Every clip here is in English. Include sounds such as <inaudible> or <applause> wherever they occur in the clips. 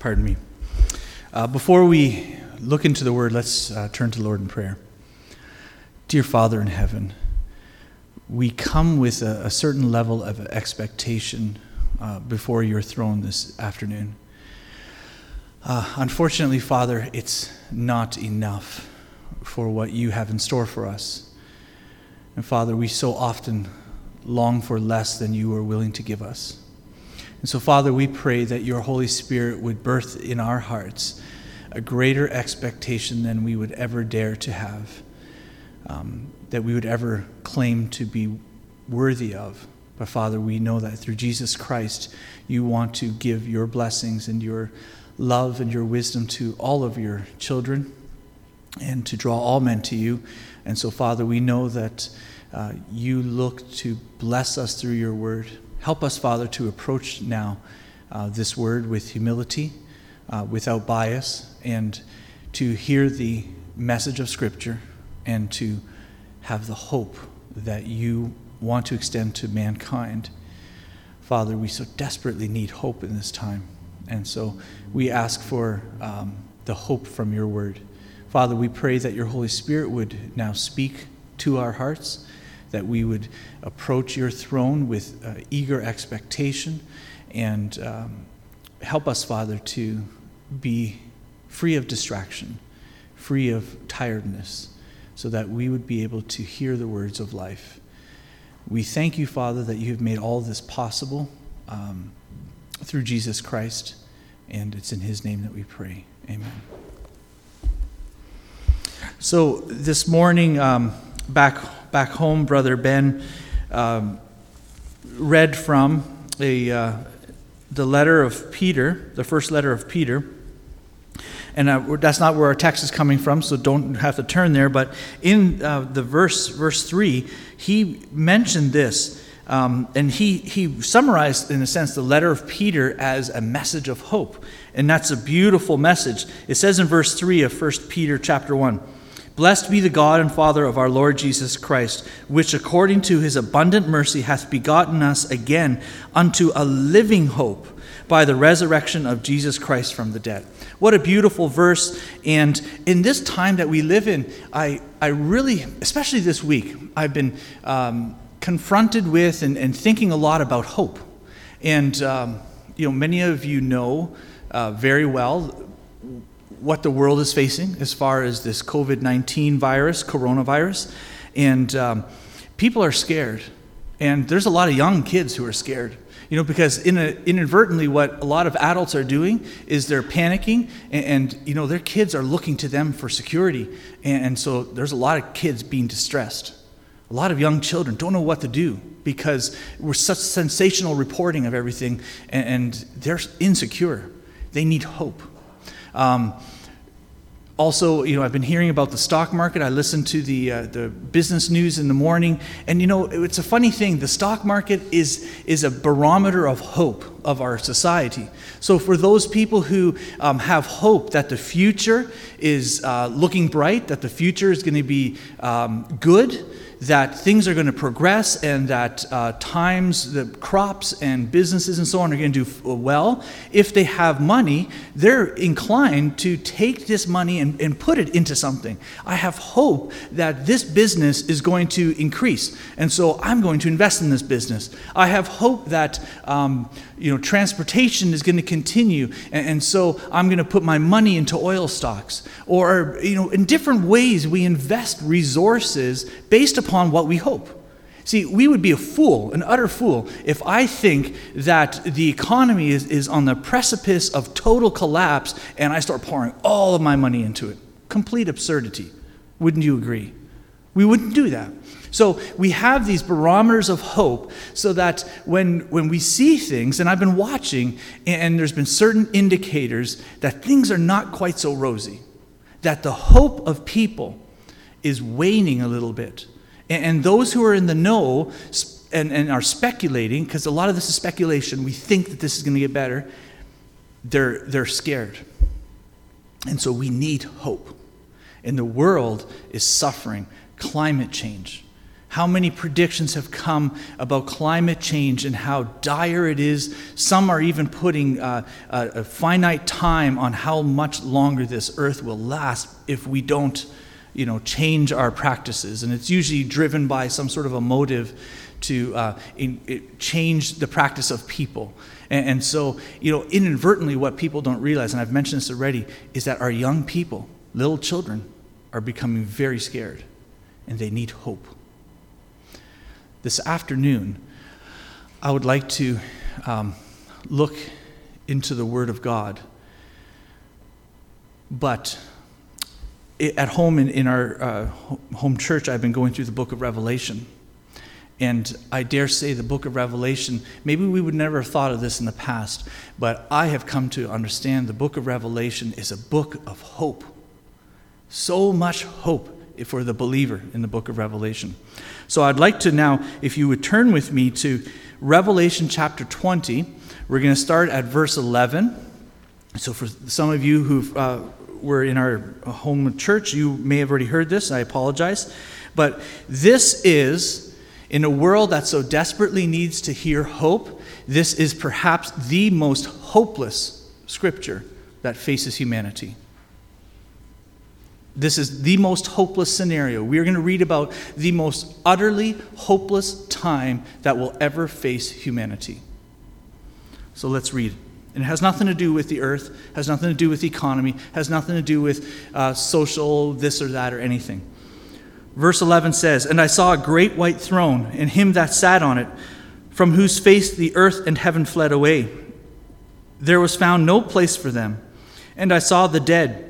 Pardon me. Uh, before we look into the word, let's uh, turn to the Lord in prayer. Dear Father in heaven, we come with a, a certain level of expectation uh, before your throne this afternoon. Uh, unfortunately, Father, it's not enough for what you have in store for us. And Father, we so often long for less than you are willing to give us. And so, Father, we pray that your Holy Spirit would birth in our hearts a greater expectation than we would ever dare to have, um, that we would ever claim to be worthy of. But, Father, we know that through Jesus Christ, you want to give your blessings and your love and your wisdom to all of your children and to draw all men to you. And so, Father, we know that uh, you look to bless us through your word. Help us, Father, to approach now uh, this word with humility, uh, without bias, and to hear the message of Scripture and to have the hope that you want to extend to mankind. Father, we so desperately need hope in this time. And so we ask for um, the hope from your word. Father, we pray that your Holy Spirit would now speak to our hearts that we would approach your throne with uh, eager expectation and um, help us, Father, to be free of distraction, free of tiredness, so that we would be able to hear the words of life. We thank you, Father, that you have made all this possible um, through Jesus Christ, and it's in his name that we pray. Amen. So this morning, um, back back home, Brother Ben um, read from a, uh, the letter of Peter, the first letter of Peter. And uh, that's not where our text is coming from, so don't have to turn there. But in uh, the verse, verse 3, he mentioned this. Um, and he, he summarized, in a sense, the letter of Peter as a message of hope. And that's a beautiful message. It says in verse 3 of 1 Peter chapter 1 Blessed be the God and Father of our Lord Jesus Christ, which according to his abundant mercy hath begotten us again unto a living hope by the resurrection of Jesus Christ from the dead. What a beautiful verse. And in this time that we live in, I, I really, especially this week, I've been um, confronted with and, and, thinking a lot about hope. And, um, you know, many of you know uh, very well what the world is facing as far as this COVID 19 virus, coronavirus. And um, people are scared. And there's a lot of young kids who are scared. You know, because in a, inadvertently, what a lot of adults are doing is they're panicking, and, and you know, their kids are looking to them for security. And, and so there's a lot of kids being distressed. A lot of young children don't know what to do because we're such sensational reporting of everything, and, and they're insecure. They need hope. Um, also, you know, I've been hearing about the stock market. I listen to the uh, the business news in the morning, and you know, it's a funny thing. The stock market is is a barometer of hope of our society. So, for those people who um, have hope that the future is uh, looking bright, that the future is going to be um, good, that things are going to progress and that uh, times, the crops and businesses and so on are going to do well. If they have money, they're inclined to take this money and, and put it into something. I have hope that this business is going to increase, and so I'm going to invest in this business. I have hope that um, you know transportation is going to continue, and, and so I'm going to put my money into oil stocks. Or you know, in different ways, we invest resources based upon what we hope. See, we would be a fool, an utter fool, if I think that the economy is, is on the precipice of total collapse and I start pouring all of my money into it. Complete absurdity. Wouldn't you agree? We wouldn't do that. So we have these barometers of hope so that when, when we see things, and I've been watching, and there's been certain indicators that things are not quite so rosy, that the hope of people is waning a little bit. And those who are in the know and, and are speculating, because a lot of this is speculation, we think that this is going to get better, they're, they're scared. And so we need hope. And the world is suffering climate change, How many predictions have come about climate change and how dire it is? Some are even putting uh, a, a finite time on how much longer this earth will last if we don't, you know, change our practices. And it's usually driven by some sort of a motive to uh, in, change the practice of people. And, and so, you know, inadvertently, what people don't realize, and I've mentioned this already, is that our young people, little children, are becoming very scared and they need hope this afternoon, I would like to um, look into the Word of God. But at home in, in our uh, home church, I've been going through the book of Revelation. And I dare say the book of Revelation, maybe we would never have thought of this in the past, but I have come to understand the book of Revelation is a book of hope. So much hope for the believer in the book of Revelation. So I'd like to now, if you would turn with me to Revelation chapter 20, we're going to start at verse 11. So for some of you who uh, were in our home church, you may have already heard this. I apologize. But this is, in a world that so desperately needs to hear hope, this is perhaps the most hopeless scripture that faces humanity. This is the most hopeless scenario. We are going to read about the most utterly hopeless time that will ever face humanity. So let's read. And it has nothing to do with the earth, has nothing to do with the economy, has nothing to do with uh, social this or that or anything. Verse 11 says, And I saw a great white throne, and him that sat on it, from whose face the earth and heaven fled away. There was found no place for them. And I saw the dead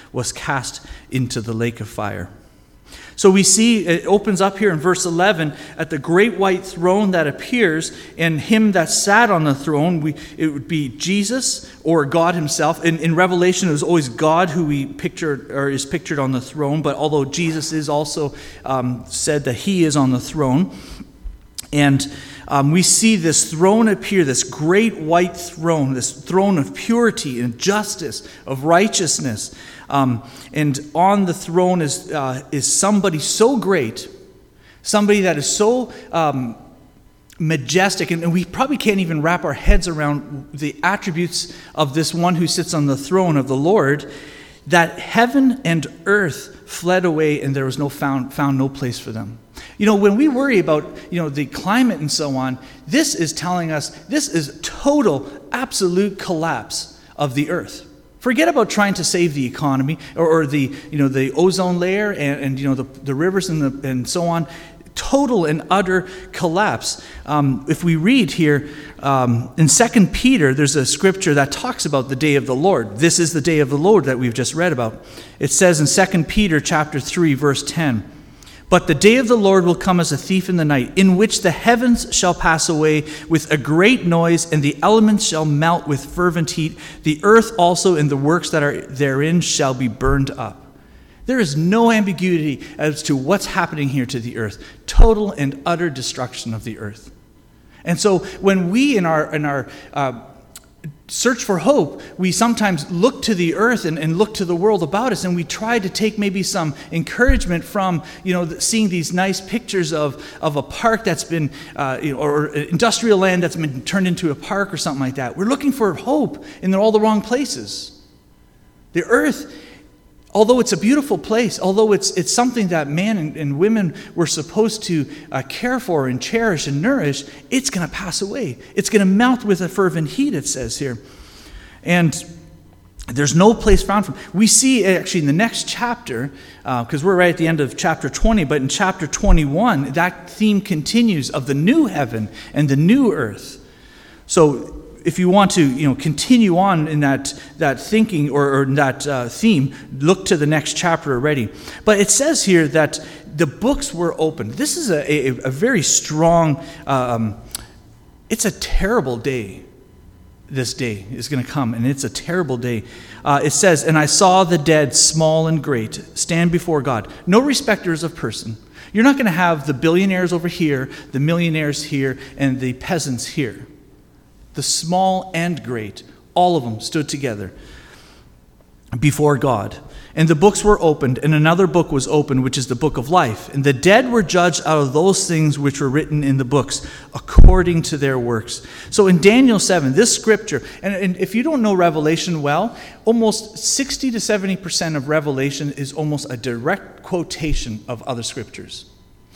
was cast into the lake of fire. So we see it opens up here in verse 11 at the great white throne that appears, and him that sat on the throne, we, it would be Jesus or God himself. In, in Revelation, it was always God who we pictured or is pictured on the throne, but although Jesus is also um, said that he is on the throne. And um, we see this throne appear, this great white throne, this throne of purity and justice, of righteousness. Um, and on the throne is, uh, is somebody so great, somebody that is so um, majestic, and, and we probably can't even wrap our heads around the attributes of this one who sits on the throne of the Lord, that heaven and earth fled away and there was no found, found no place for them. You know, when we worry about, you know, the climate and so on, this is telling us this is total, absolute collapse of the earth. Forget about trying to save the economy or, or the, you know, the ozone layer and, and you know, the, the rivers and, the, and so on. Total and utter collapse. Um, if we read here um, in 2 Peter, there's a scripture that talks about the day of the Lord. This is the day of the Lord that we've just read about. It says in 2 Peter chapter 3, verse 10. But the day of the Lord will come as a thief in the night, in which the heavens shall pass away with a great noise, and the elements shall melt with fervent heat. The earth also and the works that are therein shall be burned up. There is no ambiguity as to what's happening here to the earth total and utter destruction of the earth. And so when we, in our, in our uh, search for hope, we sometimes look to the earth and, and, look to the world about us, and we try to take maybe some encouragement from, you know, seeing these nice pictures of, of a park that's been, uh, you know, or industrial land that's been turned into a park or something like that. We're looking for hope in all the wrong places. The earth although it's a beautiful place, although it's, it's something that men and, and women were supposed to uh, care for and cherish and nourish, it's going to pass away. It's going to melt with a fervent heat, it says here. And there's no place found for We see actually in the next chapter, because uh, we're right at the end of chapter 20, but in chapter 21, that theme continues of the new heaven and the new earth. So if you want to you know, continue on in that, that thinking or, or that uh, theme, look to the next chapter already. But it says here that the books were opened. This is a, a, a very strong, um, it's a terrible day. This day is going to come, and it's a terrible day. Uh, it says, And I saw the dead, small and great, stand before God. No respecters of person. You're not going to have the billionaires over here, the millionaires here, and the peasants here. The small and great, all of them stood together before God. And the books were opened, and another book was opened, which is the book of life. And the dead were judged out of those things which were written in the books, according to their works. So in Daniel 7, this scripture, and, and if you don't know Revelation well, almost 60 to 70% of Revelation is almost a direct quotation of other scriptures.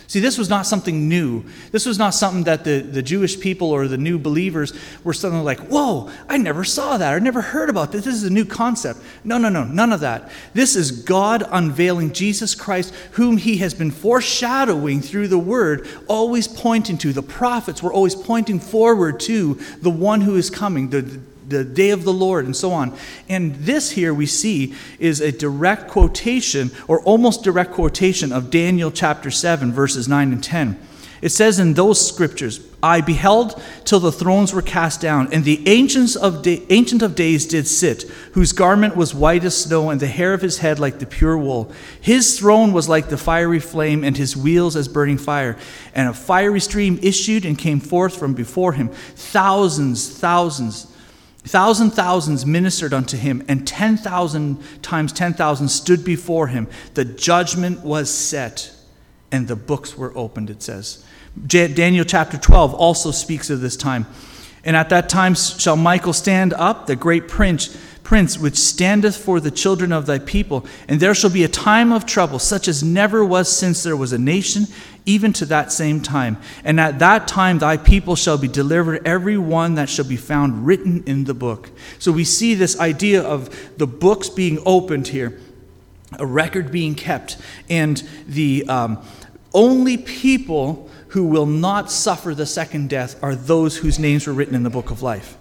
See, this was not something new. This was not something that the, the Jewish people or the new believers were suddenly like, whoa, I never saw that. I never heard about this. This is a new concept. No, no, no, none of that. This is God unveiling Jesus Christ, whom he has been foreshadowing through the word, always pointing to. The prophets were always pointing forward to the one who is coming, the, the day of the Lord, and so on. And this here we see is a direct quotation, or almost direct quotation, of Daniel chapter 7, verses 9 and 10. It says in those scriptures, I beheld till the thrones were cast down, and the ancients of ancient of days did sit, whose garment was white as snow, and the hair of his head like the pure wool. His throne was like the fiery flame, and his wheels as burning fire. And a fiery stream issued and came forth from before him. Thousands, thousands Thousand thousands ministered unto him, and 10,000 times 10,000 stood before him. The judgment was set, and the books were opened, it says. Daniel chapter 12 also speaks of this time. And at that time shall Michael stand up, the great prince, prince which standeth for the children of thy people. And there shall be a time of trouble, such as never was since there was a nation, even to that same time. And at that time thy people shall be delivered, every one that shall be found written in the book. So we see this idea of the books being opened here, a record being kept, and the um, only people who will not suffer the second death are those whose names were written in the book of life.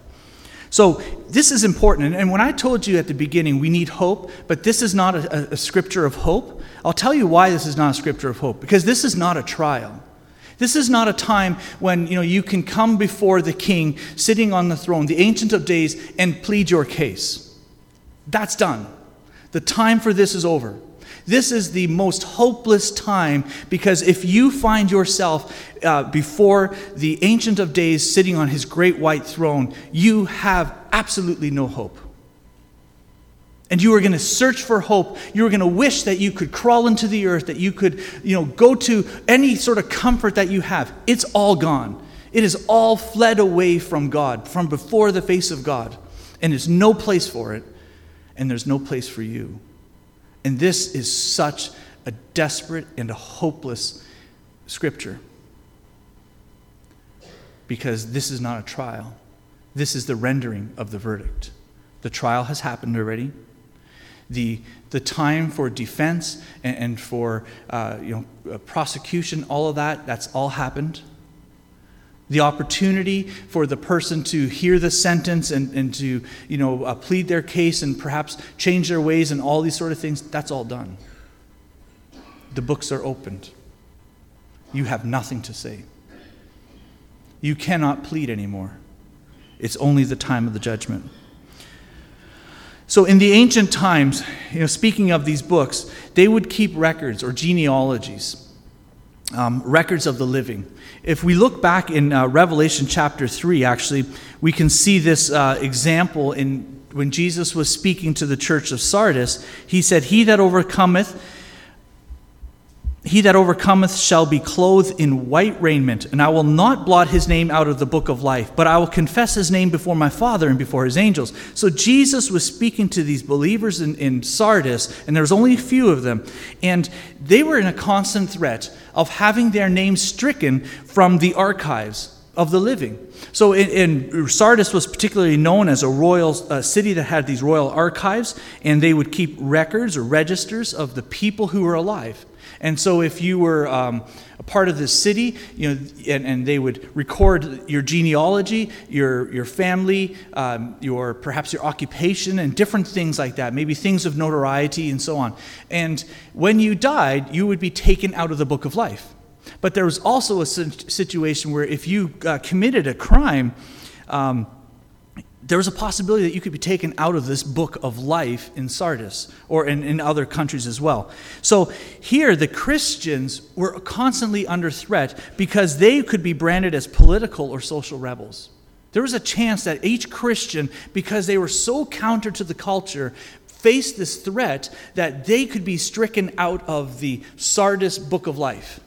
So, this is important. And when I told you at the beginning we need hope, but this is not a, a, scripture of hope, I'll tell you why this is not a scripture of hope. Because this is not a trial. This is not a time when you, know, you can come before the king sitting on the throne, the Ancient of Days, and plead your case. That's done. The time for this is over. This is the most hopeless time because if you find yourself uh, before the Ancient of Days sitting on his great white throne, you have absolutely no hope. And you are going to search for hope. You are going to wish that you could crawl into the earth, that you could, you know, go to any sort of comfort that you have. It's all gone. It is all fled away from God, from before the face of God. And there's no place for it, and there's no place for you. And this is such a desperate and a hopeless scripture because this is not a trial. This is the rendering of the verdict. The trial has happened already. The, the time for defense and, and for uh, you know, uh, prosecution, all of that, that's all happened. The opportunity for the person to hear the sentence and, and to you know, uh, plead their case and perhaps change their ways and all these sort of things, that's all done. The books are opened. You have nothing to say. You cannot plead anymore. It's only the time of the judgment. So, in the ancient times, you know, speaking of these books, they would keep records or genealogies, um, records of the living. If we look back in uh, Revelation chapter 3, actually, we can see this uh, example in when Jesus was speaking to the church of Sardis. He said, He that overcometh, he that overcometh shall be clothed in white raiment, and I will not blot his name out of the book of life, but I will confess his name before my Father and before his angels. So Jesus was speaking to these believers in, in Sardis, and there was only a few of them, and they were in a constant threat of having their names stricken from the archives of the living. So, in, in, Sardis was particularly known as a royal uh, city that had these royal archives, and they would keep records or registers of the people who were alive. And so, if you were um, a part of the city, you know, and, and they would record your genealogy, your, your family, um, your perhaps your occupation, and different things like that, maybe things of notoriety and so on. And when you died, you would be taken out of the book of life. But there was also a situation where if you uh, committed a crime, um, there was a possibility that you could be taken out of this book of life in Sardis or in, in other countries as well. So here, the Christians were constantly under threat because they could be branded as political or social rebels. There was a chance that each Christian, because they were so counter to the culture, faced this threat that they could be stricken out of the Sardis book of life.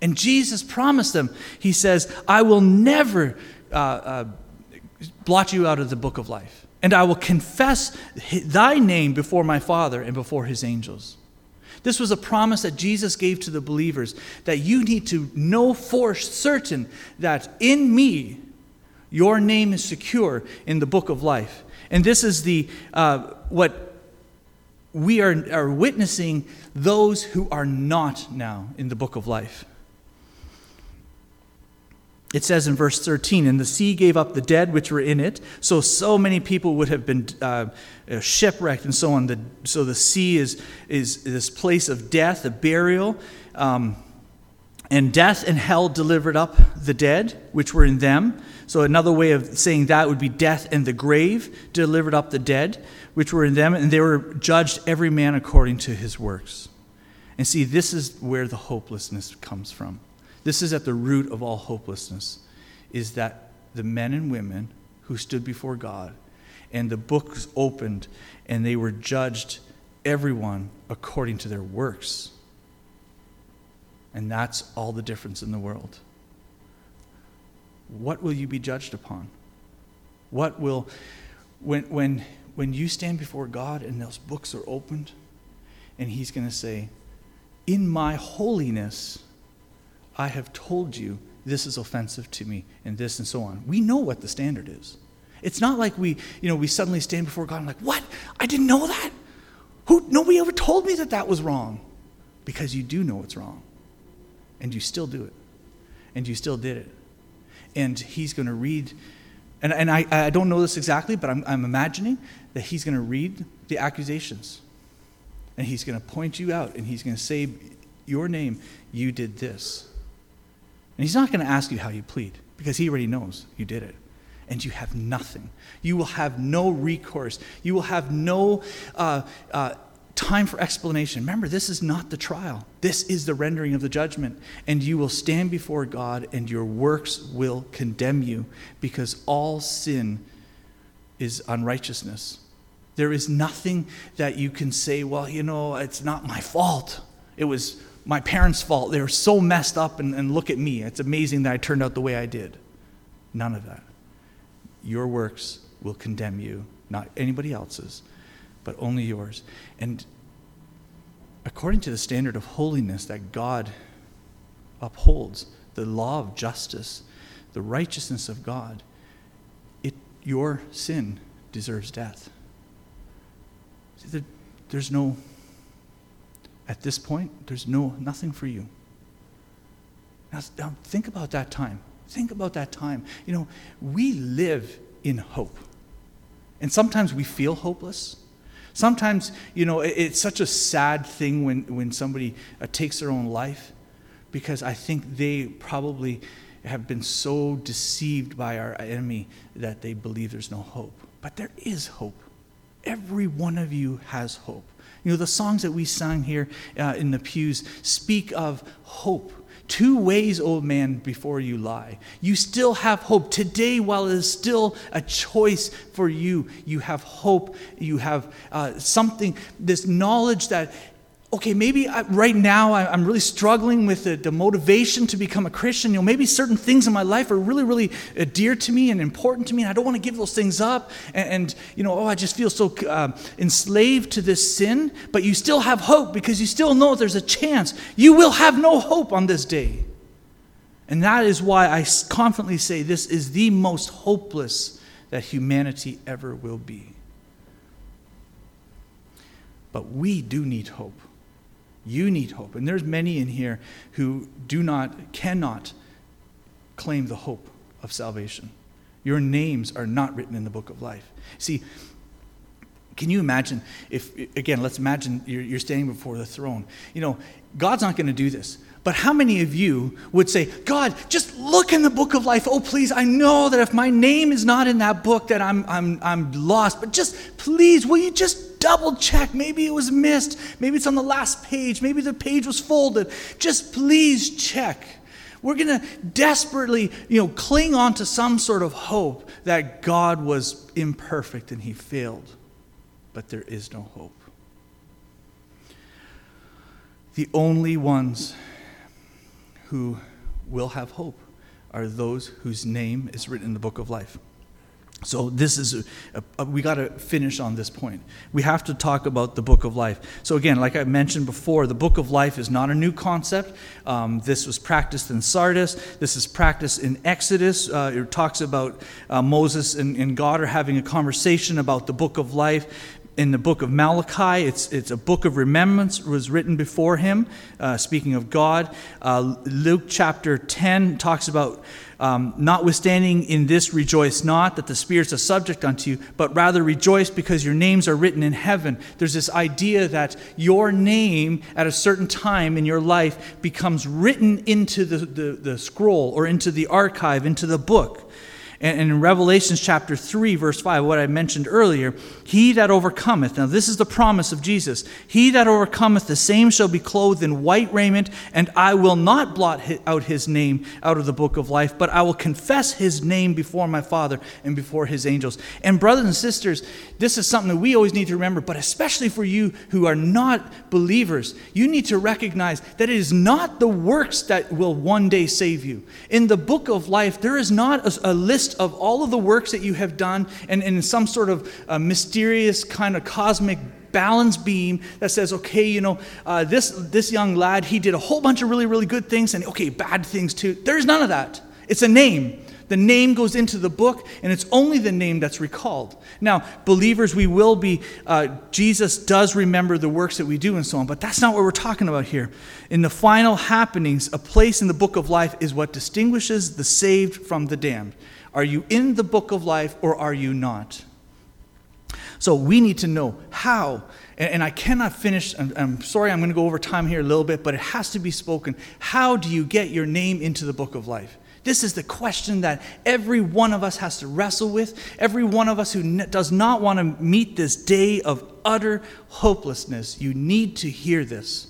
And Jesus promised them, He says, I will never. Uh, uh, blot you out of the book of life. And I will confess thy name before my Father and before his angels. This was a promise that Jesus gave to the believers that you need to know for certain that in me, your name is secure in the book of life. And this is the, uh, what we are, are witnessing those who are not now in the book of life. It says in verse 13, and the sea gave up the dead which were in it. So, so many people would have been uh, uh, shipwrecked and so on. The, so, the sea is, is this place of death, a burial. Um, and death and hell delivered up the dead which were in them. So, another way of saying that would be death and the grave delivered up the dead which were in them. And they were judged every man according to his works. And see, this is where the hopelessness comes from. This is at the root of all hopelessness, is that the men and women who stood before God and the books opened and they were judged, everyone according to their works. And that's all the difference in the world. What will you be judged upon? What will, when, when, when you stand before God and those books are opened, and He's going to say, In my holiness, I have told you this is offensive to me and this and so on. We know what the standard is. It's not like we, you know, we suddenly stand before God and like, what? I didn't know that? Who, nobody ever told me that that was wrong. Because you do know it's wrong. And you still do it. And you still did it. And he's going to read, and, and I, I don't know this exactly, but I'm, I'm imagining that he's going to read the accusations. And he's going to point you out and he's going to say, Your name, you did this. And he's not going to ask you how you plead because he already knows you did it. And you have nothing. You will have no recourse. You will have no uh, uh, time for explanation. Remember, this is not the trial, this is the rendering of the judgment. And you will stand before God, and your works will condemn you because all sin is unrighteousness. There is nothing that you can say, well, you know, it's not my fault. It was my parents' fault. They were so messed up, and, and look at me. It's amazing that I turned out the way I did. None of that. Your works will condemn you, not anybody else's, but only yours. And according to the standard of holiness that God upholds, the law of justice, the righteousness of God, it, your sin deserves death. See, there's no at this point, there's no, nothing for you. Now, now, think about that time. Think about that time. You know, we live in hope. And sometimes we feel hopeless. Sometimes, you know, it, it's such a sad thing when, when somebody uh, takes their own life because I think they probably have been so deceived by our enemy that they believe there's no hope. But there is hope. Every one of you has hope. You know, the songs that we sang here uh, in the pews speak of hope. Two ways, old man, before you lie. You still have hope. Today, while it is still a choice for you, you have hope. You have uh, something, this knowledge that okay, maybe I, right now I, am really struggling with the, the, motivation to become a Christian. You know, maybe certain things in my life are really, really uh, dear to me and important to me, and I don't want to give those things up. And, and you know, oh, I just feel so uh, enslaved to this sin. But you still have hope because you still know there's a chance. You will have no hope on this day. And that is why I confidently say this is the most hopeless that humanity ever will be. But we do need hope. You need hope. And there's many in here who do not, cannot claim the hope of salvation. Your names are not written in the book of life. See, can you imagine if, again, let's imagine you're, you're standing before the throne. You know, God's not going to do this. But how many of you would say, God, just look in the book of life. Oh, please, I know that if my name is not in that book, that I'm, I'm, I'm lost. But just please, will you just double check? Maybe it was missed. Maybe it's on the last page. Maybe the page was folded. Just please check. We're going to desperately, you know, cling on to some sort of hope that God was imperfect and he failed but there is no hope. The only ones who will have hope are those whose name is written in the book of life. So this is a, a, we got to finish on this point. We have to talk about the book of life. So again, like I mentioned before, the book of life is not a new concept. Um, this was practiced in Sardis. This is practiced in Exodus. Uh, it talks about uh, Moses and, and God are having a conversation about the book of life in the book of Malachi. It's, it's a book of remembrance, was written before him, uh, speaking of God. Uh, Luke chapter 10 talks about, um, notwithstanding in this rejoice not that the spirits are subject unto you, but rather rejoice because your names are written in heaven. There's this idea that your name at a certain time in your life becomes written into the, the, the scroll or into the archive, into the book. And, in Revelations chapter 3, verse 5, what I mentioned earlier, he that overcometh, now this is the promise of Jesus, he that overcometh, the same shall be clothed in white raiment, and I will not blot out his name out of the book of life, but I will confess his name before my Father and before his angels. And brothers and sisters, this is something that we always need to remember, but especially for you who are not believers, you need to recognize that it is not the works that will one day save you. In the book of life, there is not a, a list list of all of the works that you have done and in some sort of uh, mysterious kind of cosmic balance beam that says, okay, you know, uh, this, this young lad, he did a whole bunch of really, really good things and, okay, bad things too. There's none of that. It's a name. The name goes into the book, and it's only the name that's recalled. Now, believers, we will be, uh, Jesus does remember the works that we do and so on, but that's not what we're talking about here. In the final happenings, a place in the book of life is what distinguishes the saved from the damned. Are you in the book of life or are you not? So we need to know how. And, I cannot finish, I'm, sorry, I'm going to go over time here a little bit, but it has to be spoken. How do you get your name into the book of life? This is the question that every one of us has to wrestle with. Every one of us who does not want to meet this day of utter hopelessness, you need to hear this.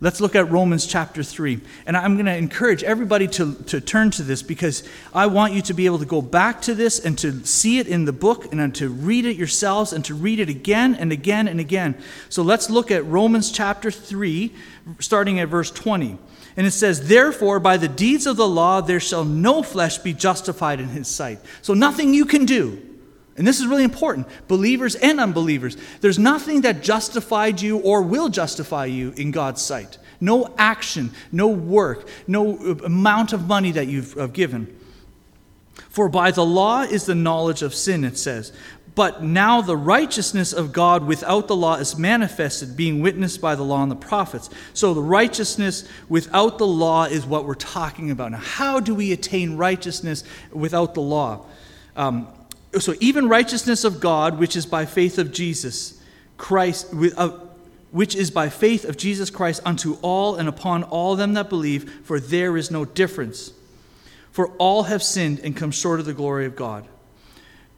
Let's look at Romans chapter 3. And I'm going to encourage everybody to, to turn to this because I want you to be able to go back to this and to see it in the book and to read it yourselves and to read it again and again and again. So let's look at Romans chapter 3, starting at verse 20. And it says, Therefore, by the deeds of the law, there shall no flesh be justified in his sight. So nothing you can do and this is really important, believers and unbelievers. There's nothing that justified you or will justify you in God's sight. No action, no work, no amount of money that you've uh, given. For by the law is the knowledge of sin, it says. But now the righteousness of God without the law is manifested, being witnessed by the law and the prophets. So the righteousness without the law is what we're talking about. Now, how do we attain righteousness without the law? Um, so even righteousness of God, which is by faith of Jesus Christ, which is by faith of Jesus Christ unto all and upon all them that believe, for there is no difference. For all have sinned and come short of the glory of God,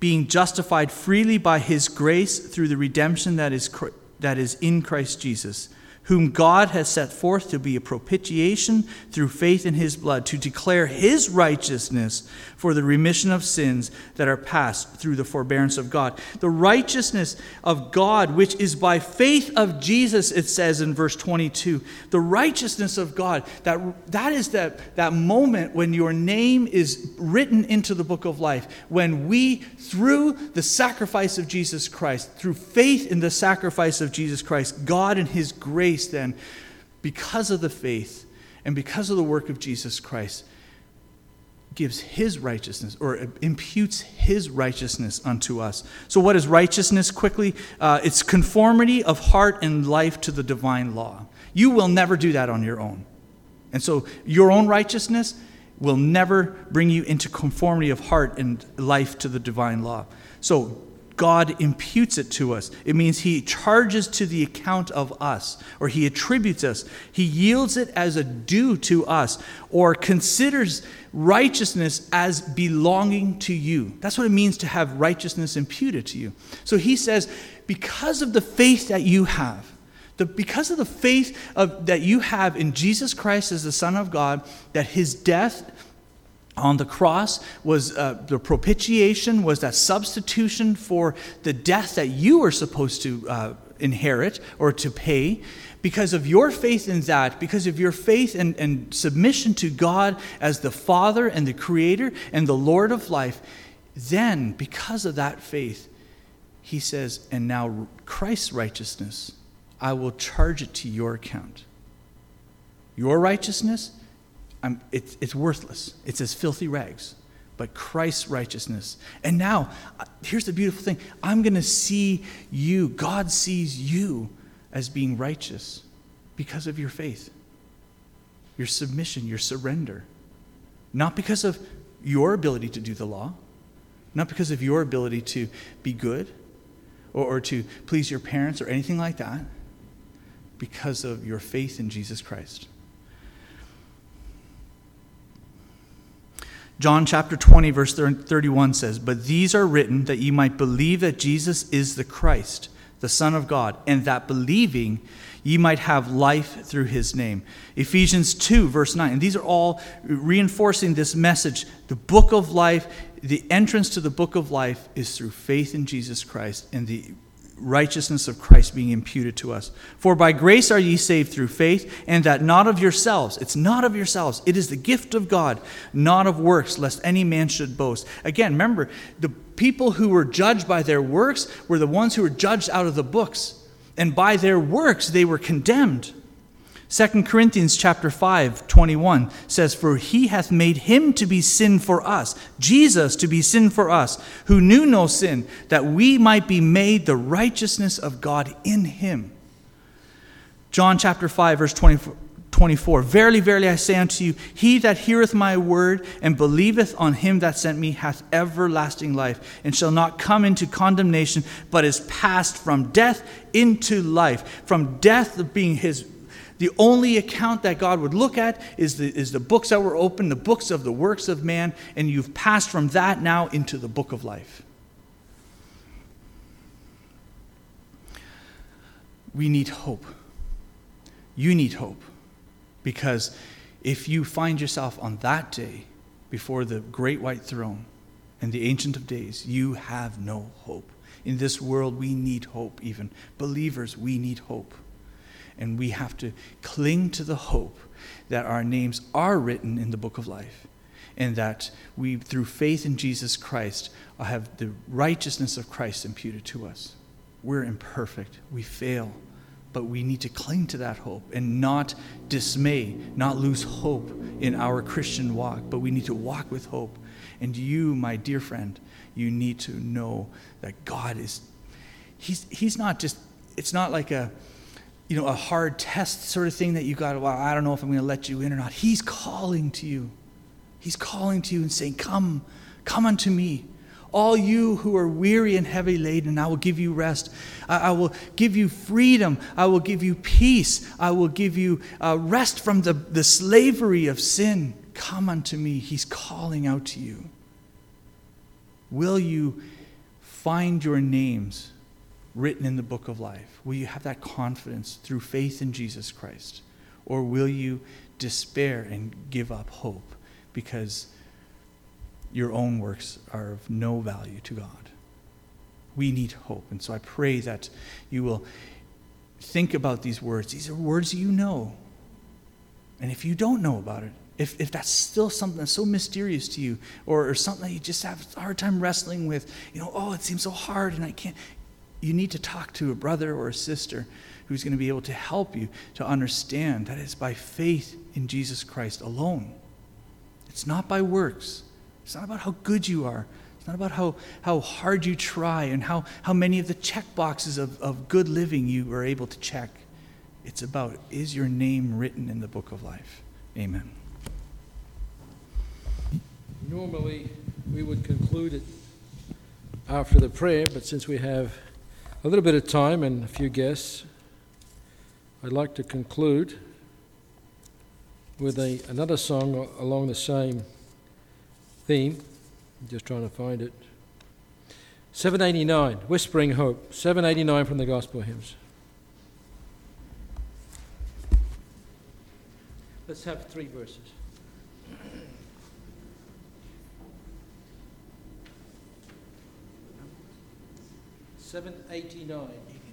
being justified freely by his grace through the redemption that is, that is in Christ Jesus whom God has set forth to be a propitiation through faith in his blood, to declare his righteousness for the remission of sins that are passed through the forbearance of God. The righteousness of God, which is by faith of Jesus, it says in verse 22. The righteousness of God, that, that is that, that moment when your name is written into the book of life, when we, through the sacrifice of Jesus Christ, through faith in the sacrifice of Jesus Christ, God in his grace, grace, then, because of the faith and because of the work of Jesus Christ, gives his righteousness or imputes his righteousness unto us. So, what is righteousness quickly? Uh, it's conformity of heart and life to the divine law. You will never do that on your own. And so, your own righteousness will never bring you into conformity of heart and life to the divine law. So, God imputes it to us. It means He charges to the account of us, or He attributes us. He yields it as a due to us, or considers righteousness as belonging to you. That's what it means to have righteousness imputed to you. So He says, because of the faith that you have, the, because of the faith of, that you have in Jesus Christ as the Son of God, that His death on the cross was uh, the propitiation, was that substitution for the death that you were supposed to uh, inherit or to pay. Because of your faith in that, because of your faith and, and submission to God as the Father and the Creator and the Lord of life, then, because of that faith, he says, and now Christ's righteousness, I will charge it to your account. Your righteousness, I'm, it's, it's worthless. It's as filthy rags. But Christ's righteousness. And now, uh, here's the beautiful thing I'm going to see you, God sees you as being righteous because of your faith, your submission, your surrender. Not because of your ability to do the law, not because of your ability to be good or, or to please your parents or anything like that, because of your faith in Jesus Christ. John chapter 20, verse 31 says, But these are written that ye might believe that Jesus is the Christ, the Son of God, and that believing ye might have life through his name. Ephesians 2, verse 9. And these are all reinforcing this message. The book of life, the entrance to the book of life is through faith in Jesus Christ and the righteousness of Christ being imputed to us. For by grace are ye saved through faith, and that not of yourselves. It's not of yourselves. It is the gift of God, not of works, lest any man should boast. Again, remember, the people who were judged by their works were the ones who were judged out of the books. And by their works they were condemned. 2 Corinthians chapter 5, 21 says, For he hath made him to be sin for us, Jesus to be sin for us, who knew no sin, that we might be made the righteousness of God in him. John chapter 5, verse 24. 24 Verily, verily, I say unto you, he that heareth my word and believeth on him that sent me hath everlasting life, and shall not come into condemnation, but is passed from death into life. From death being his the only account that God would look at is the, is the books that were open, the books of the works of man, and you've passed from that now into the book of life. We need hope. You need hope. Because if you find yourself on that day before the great white throne and the Ancient of Days, you have no hope. In this world, we need hope, even. Believers, we need hope. And we have to cling to the hope that our names are written in the book of life and that we, through faith in Jesus Christ, have the righteousness of Christ imputed to us. We're imperfect, we fail, but we need to cling to that hope and not dismay, not lose hope in our Christian walk, but we need to walk with hope. And you, my dear friend, you need to know that God is, He's, he's not just, it's not like a, you know, a hard test sort of thing that you got, well, I don't know if I'm going to let you in or not. He's calling to you. He's calling to you and saying, Come, come unto me. All you who are weary and heavy laden, I will give you rest. I, I will give you freedom. I will give you peace. I will give you uh, rest from the, the slavery of sin. Come unto me. He's calling out to you. Will you find your names written in the book of life? Will you have that confidence through faith in Jesus Christ? Or will you despair and give up hope because your own works are of no value to God? We need hope. And so I pray that you will think about these words. These are words you know. And if you don't know about it, if, if that's still something that's so mysterious to you, or, or something that you just have a hard time wrestling with, you know, oh, it seems so hard and I can't, you need to talk to a brother or a sister who's going to be able to help you to understand that it's by faith in Jesus Christ alone. It's not by works. It's not about how good you are. It's not about how, how hard you try and how, how many of the check boxes of, of good living you are able to check. It's about is your name written in the book of life? Amen. Normally, we would conclude it after the prayer, but since we have a little bit of time and a few guests, I'd like to conclude with a, another song along the same theme. I'm just trying to find it. 789, Whispering Hope. 789 from the Gospel Hymns. Let's have three verses. 789.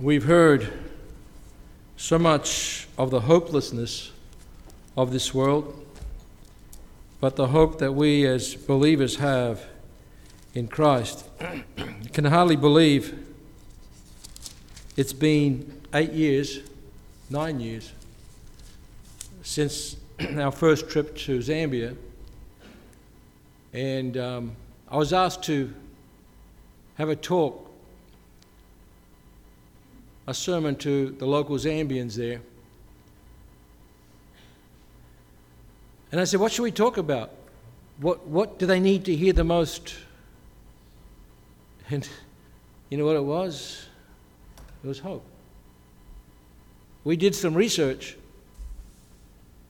We've heard so much of the hopelessness of this world, but the hope that we as believers have in Christ. can hardly believe it's been eight years, nine years, since our first trip to Zambia. And um, I was asked to have a talk, a sermon to the local Zambians there. And I said, What should we talk about? What, what do they need to hear the most? And <laughs> you know what it was? It was hope. We did some research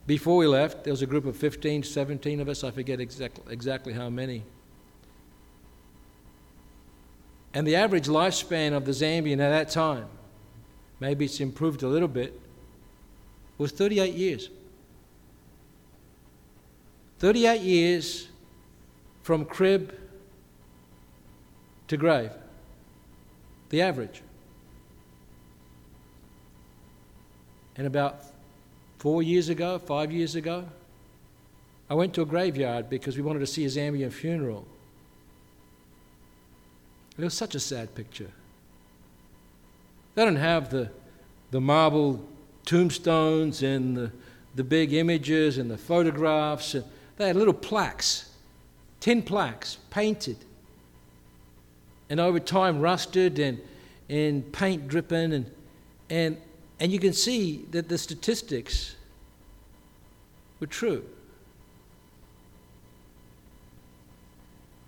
before we left. There was a group of 15, 17 of us, I forget exactly, exactly how many. And the average lifespan of the Zambian at that time, maybe it's improved a little bit, was 38 years. 38 years from crib to grave. The average. And about four years ago, five years ago, I went to a graveyard because we wanted to see a Zambian funeral. It was such a sad picture. They don't have the, the marble tombstones and the, the big images and the photographs. They had little plaques, tin plaques, painted. And over time, rusted and, and paint dripping. And, and, and you can see that the statistics were true.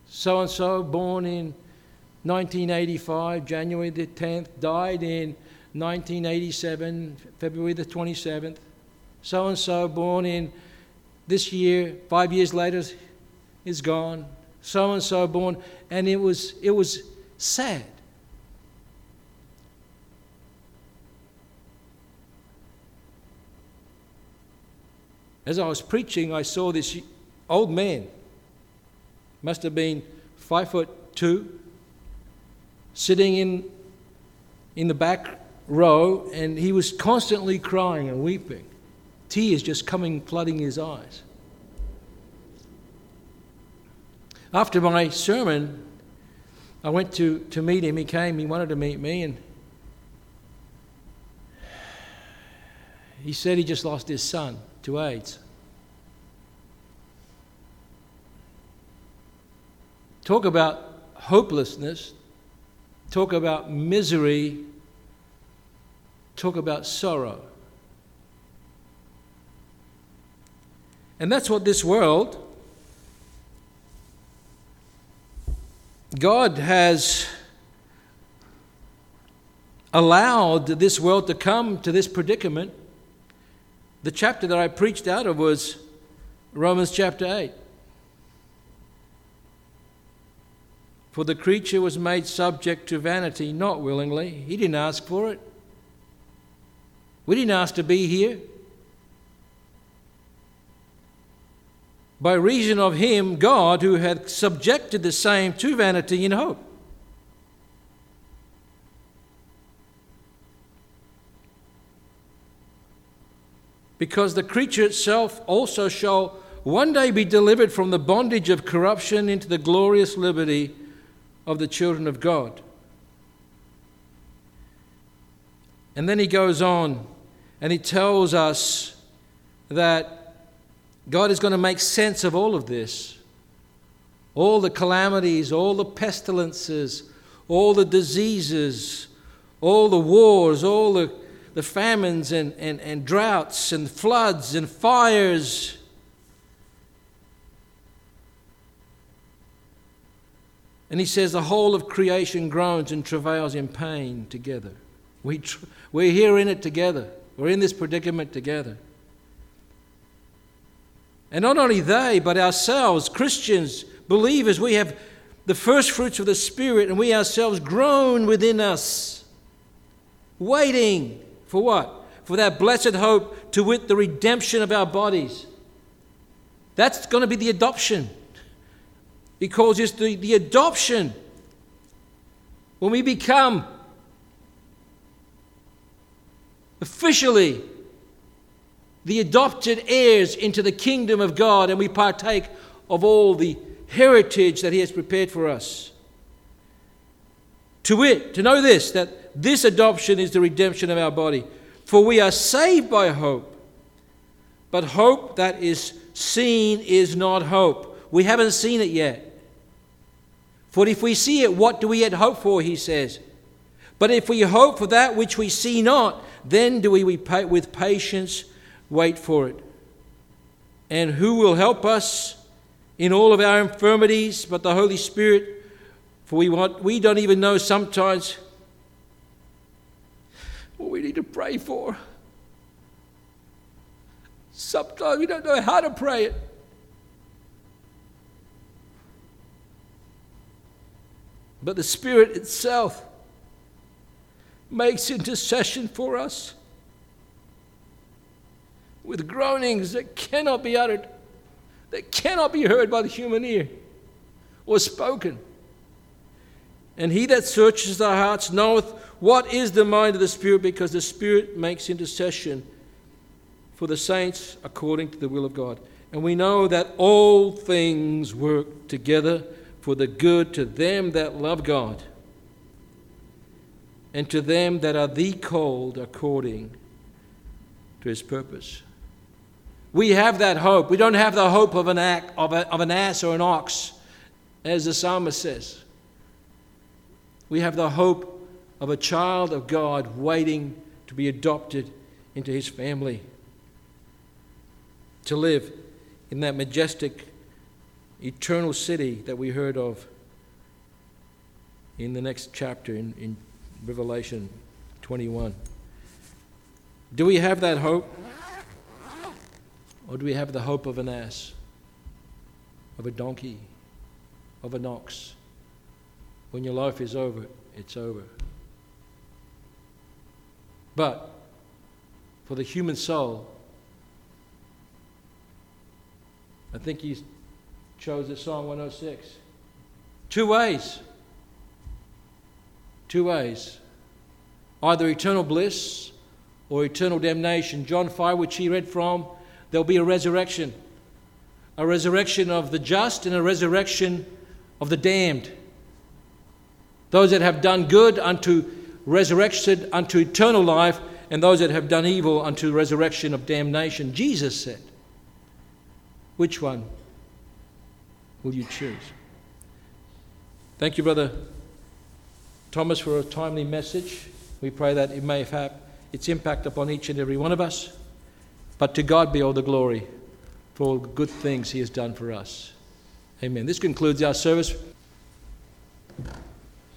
So and so, born in 1985, January the 10th, died in 1987, February the 27th. So and so, born in this year, five years later, is gone. So and so, born, and it was it was sad. As I was preaching, I saw this old man, must have been five foot two, sitting in, in the back row, and he was constantly crying and weeping, tears just coming, flooding his eyes. After my sermon, I went to, to meet him. He came, he wanted to meet me, and he said he just lost his son to AIDS. Talk about hopelessness, talk about misery, talk about sorrow. And that's what this world, God has allowed this world to come to this predicament. The chapter that I preached out of was Romans chapter 8. For the creature was made subject to vanity, not willingly. He didn't ask for it. We didn't ask to be here. By reason of him, God, who had subjected the same to vanity in hope. Because the creature itself also shall one day be delivered from the bondage of corruption into the glorious liberty of the children of God. And then he goes on and he tells us that God is going to make sense of all of this. All the calamities, all the pestilences, all the diseases, all the wars, all the, the famines and, and, and droughts and floods and fires And he says, The whole of creation groans and travails in pain together. We tr- we're here in it together. We're in this predicament together. And not only they, but ourselves, Christians, believers, we have the first fruits of the Spirit, and we ourselves groan within us, waiting for what? For that blessed hope to wit the redemption of our bodies. That's going to be the adoption because it's the, the adoption when we become officially the adopted heirs into the kingdom of God, and we partake of all the heritage that He has prepared for us. To wit, to know this, that this adoption is the redemption of our body. For we are saved by hope. But hope that is seen is not hope. We haven't seen it yet. For if we see it, what do we yet hope for? He says. But if we hope for that which we see not, then do we with patience wait for it. And who will help us in all of our infirmities but the Holy Spirit? For we, want, we don't even know sometimes what we need to pray for. Sometimes we don't know how to pray it. But the Spirit itself makes intercession for us with groanings that cannot be uttered, that cannot be heard by the human ear or spoken. And he that searches the hearts knoweth what is the mind of the Spirit, because the Spirit makes intercession for the saints according to the will of God. And we know that all things work together for the good to them that love God and to them that are the called according to his purpose. We have that hope. We don't have the hope of an, act, of, a, of an ass or an ox, as the psalmist says. We have the hope of a child of God waiting to be adopted into his family, to live in that majestic, eternal city that we heard of in the next chapter in, in Revelation 21. Do we have that hope? Or do we have the hope of an ass, of a donkey, of an ox? When your life is over, it's over. But for the human soul, I think he chose the Psalm 106. Two ways. Two ways. Either eternal bliss or eternal damnation. John 5, which he read from, there'll be a resurrection. A resurrection of the just and a resurrection of the damned. Those that have done good unto resurrection unto eternal life, and those that have done evil unto resurrection of damnation. Jesus said, Which one will you choose? Thank you, Brother Thomas, for a timely message. We pray that it may have its impact upon each and every one of us. But to God be all the glory for all the good things He has done for us. Amen. This concludes our service.